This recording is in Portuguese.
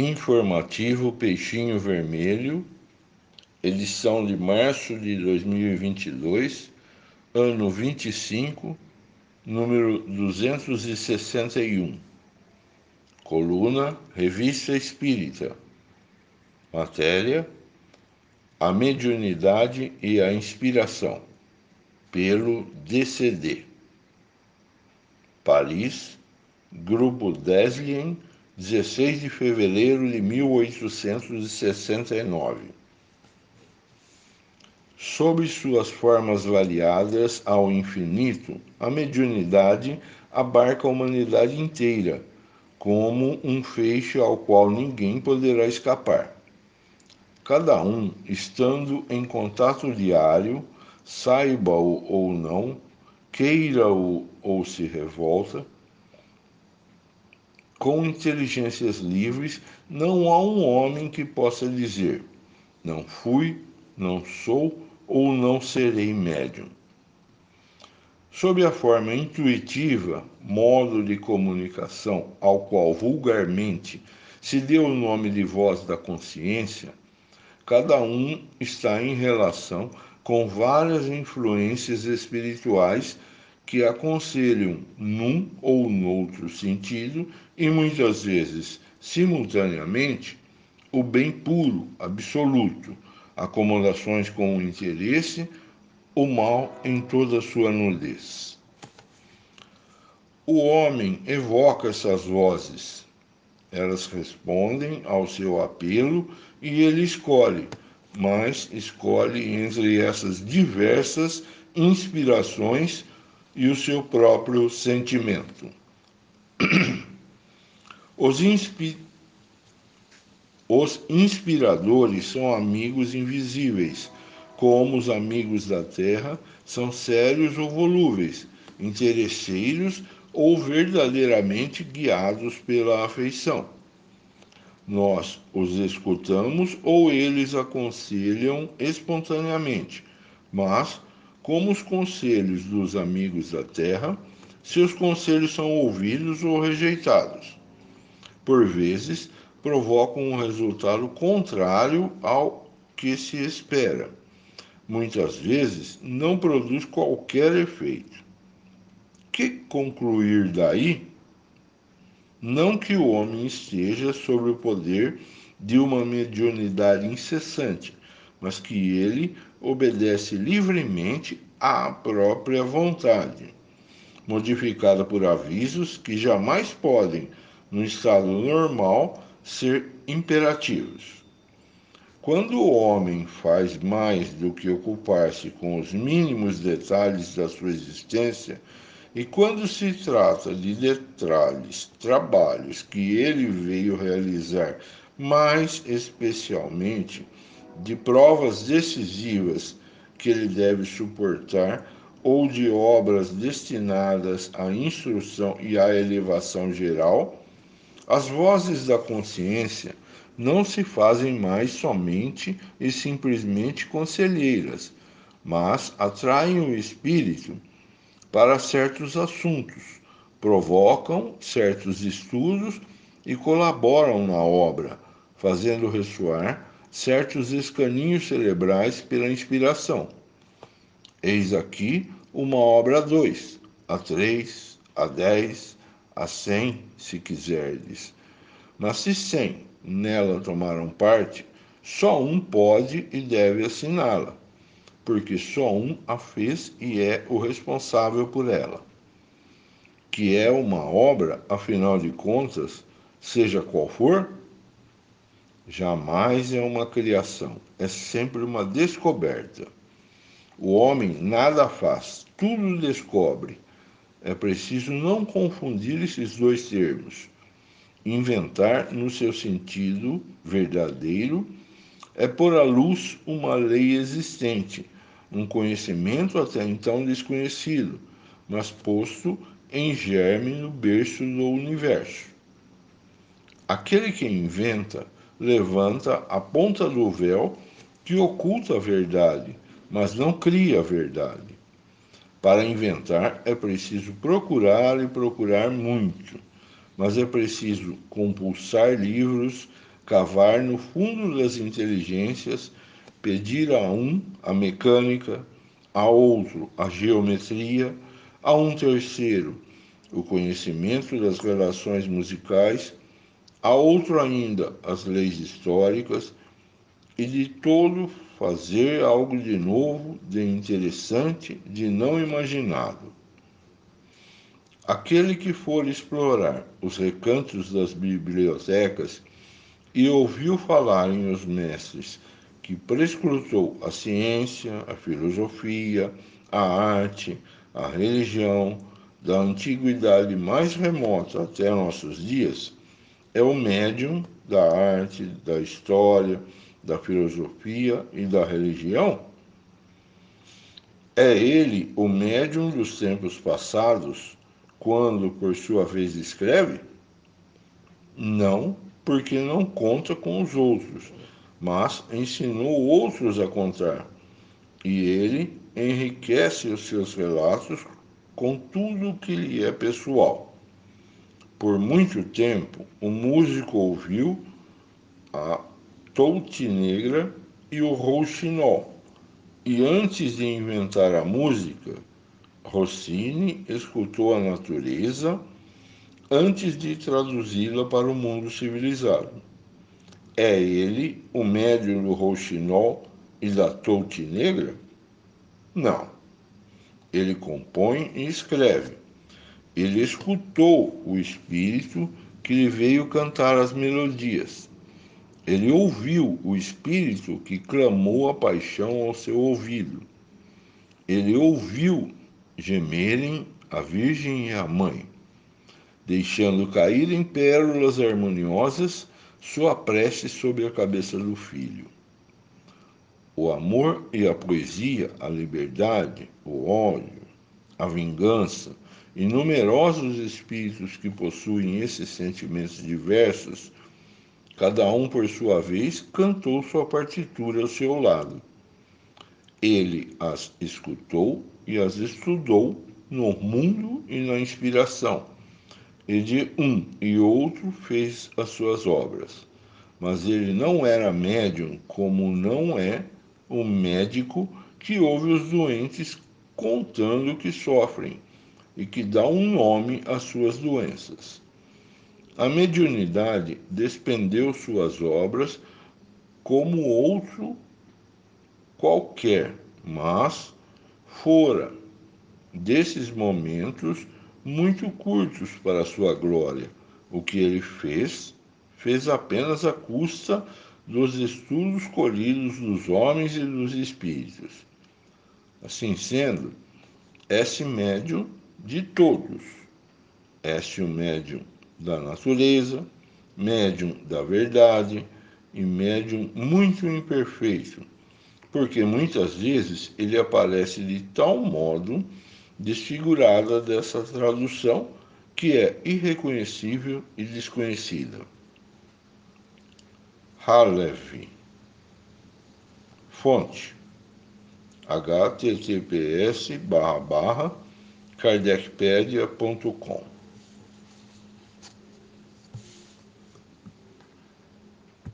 Informativo Peixinho Vermelho, edição de março de 2022, ano 25, número 261. Coluna Revista Espírita. Matéria: A mediunidade e a inspiração, pelo DCD. Paris, Grupo Deslien, 16 de fevereiro de 1869. Sob suas formas variadas ao infinito, a mediunidade abarca a humanidade inteira, como um feixe ao qual ninguém poderá escapar. Cada um, estando em contato diário, saiba-o ou não, queira-o ou se revolta, com inteligências livres, não há um homem que possa dizer: não fui, não sou ou não serei médium. Sob a forma intuitiva, modo de comunicação ao qual vulgarmente se deu o nome de voz da consciência, cada um está em relação com várias influências espirituais que aconselham num ou noutro sentido e muitas vezes simultaneamente o bem puro, absoluto, acomodações com o interesse, o mal em toda a sua nudez. O homem evoca essas vozes, elas respondem ao seu apelo e ele escolhe, mas escolhe entre essas diversas inspirações e o seu próprio sentimento. Os, inspi... os inspiradores são amigos invisíveis, como os amigos da terra são sérios ou volúveis, interesseiros ou verdadeiramente guiados pela afeição. Nós os escutamos ou eles aconselham espontaneamente, mas como os conselhos dos amigos da terra, seus conselhos são ouvidos ou rejeitados. Por vezes, provocam um resultado contrário ao que se espera. Muitas vezes, não produz qualquer efeito. Que concluir daí? Não que o homem esteja sob o poder de uma mediunidade incessante, mas que ele obedece livremente à própria vontade, modificada por avisos que jamais podem, no estado normal, ser imperativos. Quando o homem faz mais do que ocupar-se com os mínimos detalhes da sua existência, e quando se trata de detalhes, trabalhos que ele veio realizar, mais especialmente de provas decisivas que ele deve suportar ou de obras destinadas à instrução e à elevação geral, as vozes da consciência não se fazem mais somente e simplesmente conselheiras, mas atraem o espírito para certos assuntos, provocam certos estudos e colaboram na obra, fazendo ressoar certos escaninhos cerebrais pela inspiração. Eis aqui uma obra a dois, a três, a dez, a cem, se quiserdes. Mas se cem nela tomaram parte, só um pode e deve assiná-la, porque só um a fez e é o responsável por ela. Que é uma obra, afinal de contas, seja qual for, jamais é uma criação, é sempre uma descoberta. O homem nada faz, tudo descobre. É preciso não confundir esses dois termos. Inventar, no seu sentido verdadeiro, é pôr à luz uma lei existente, um conhecimento até então desconhecido, mas posto em germe no berço do universo. Aquele que inventa levanta a ponta do véu que oculta a verdade, mas não cria a verdade. Para inventar é preciso procurar e procurar muito, mas é preciso compulsar livros, cavar no fundo das inteligências, pedir a um a mecânica, a outro a geometria, a um terceiro o conhecimento das relações musicais, a outro ainda as leis históricas, e de todo fazer algo de novo, de interessante, de não imaginado. Aquele que for explorar os recantos das bibliotecas e ouviu falarem os mestres que prescrutou a ciência, a filosofia, a arte, a religião, da antiguidade mais remota até nossos dias, é o médium da arte, da história, da filosofia e da religião? É ele o médium dos tempos passados, quando por sua vez escreve? Não, porque não conta com os outros, mas ensinou outros a contar. E ele enriquece os seus relatos com tudo que lhe é pessoal. Por muito tempo, o músico ouviu a Touti Negra e o Rouxinol. E antes de inventar a música, Rossini escutou a natureza antes de traduzi-la para o mundo civilizado. É ele o médium do Rouxinol e da Touti Negra? Não. Ele compõe e escreve. Ele escutou o espírito que lhe veio cantar as melodias. Ele ouviu o espírito que clamou a paixão ao seu ouvido. Ele ouviu gemerem a Virgem e a Mãe, deixando cair em pérolas harmoniosas sua prece sobre a cabeça do filho. O amor e a poesia, a liberdade, o ódio, a vingança e numerosos espíritos que possuem esses sentimentos diversos, cada um por sua vez cantou sua partitura ao seu lado. Ele as escutou e as estudou no mundo e na inspiração, e de um e outro fez as suas obras. Mas ele não era médium como não é o médico que ouve os doentes contando que sofrem e que dá um nome às suas doenças. A mediunidade despendeu suas obras como outro qualquer, mas fora desses momentos muito curtos para sua glória. O que ele fez, fez apenas à custa dos estudos colhidos dos homens e dos espíritos. Assim sendo, esse médium de todos, esse o médium da natureza, médium da verdade e médium muito imperfeito, porque muitas vezes ele aparece de tal modo desfigurada dessa tradução que é irreconhecível e desconhecida. Halef. Fonte https barra barra kardecpedia.com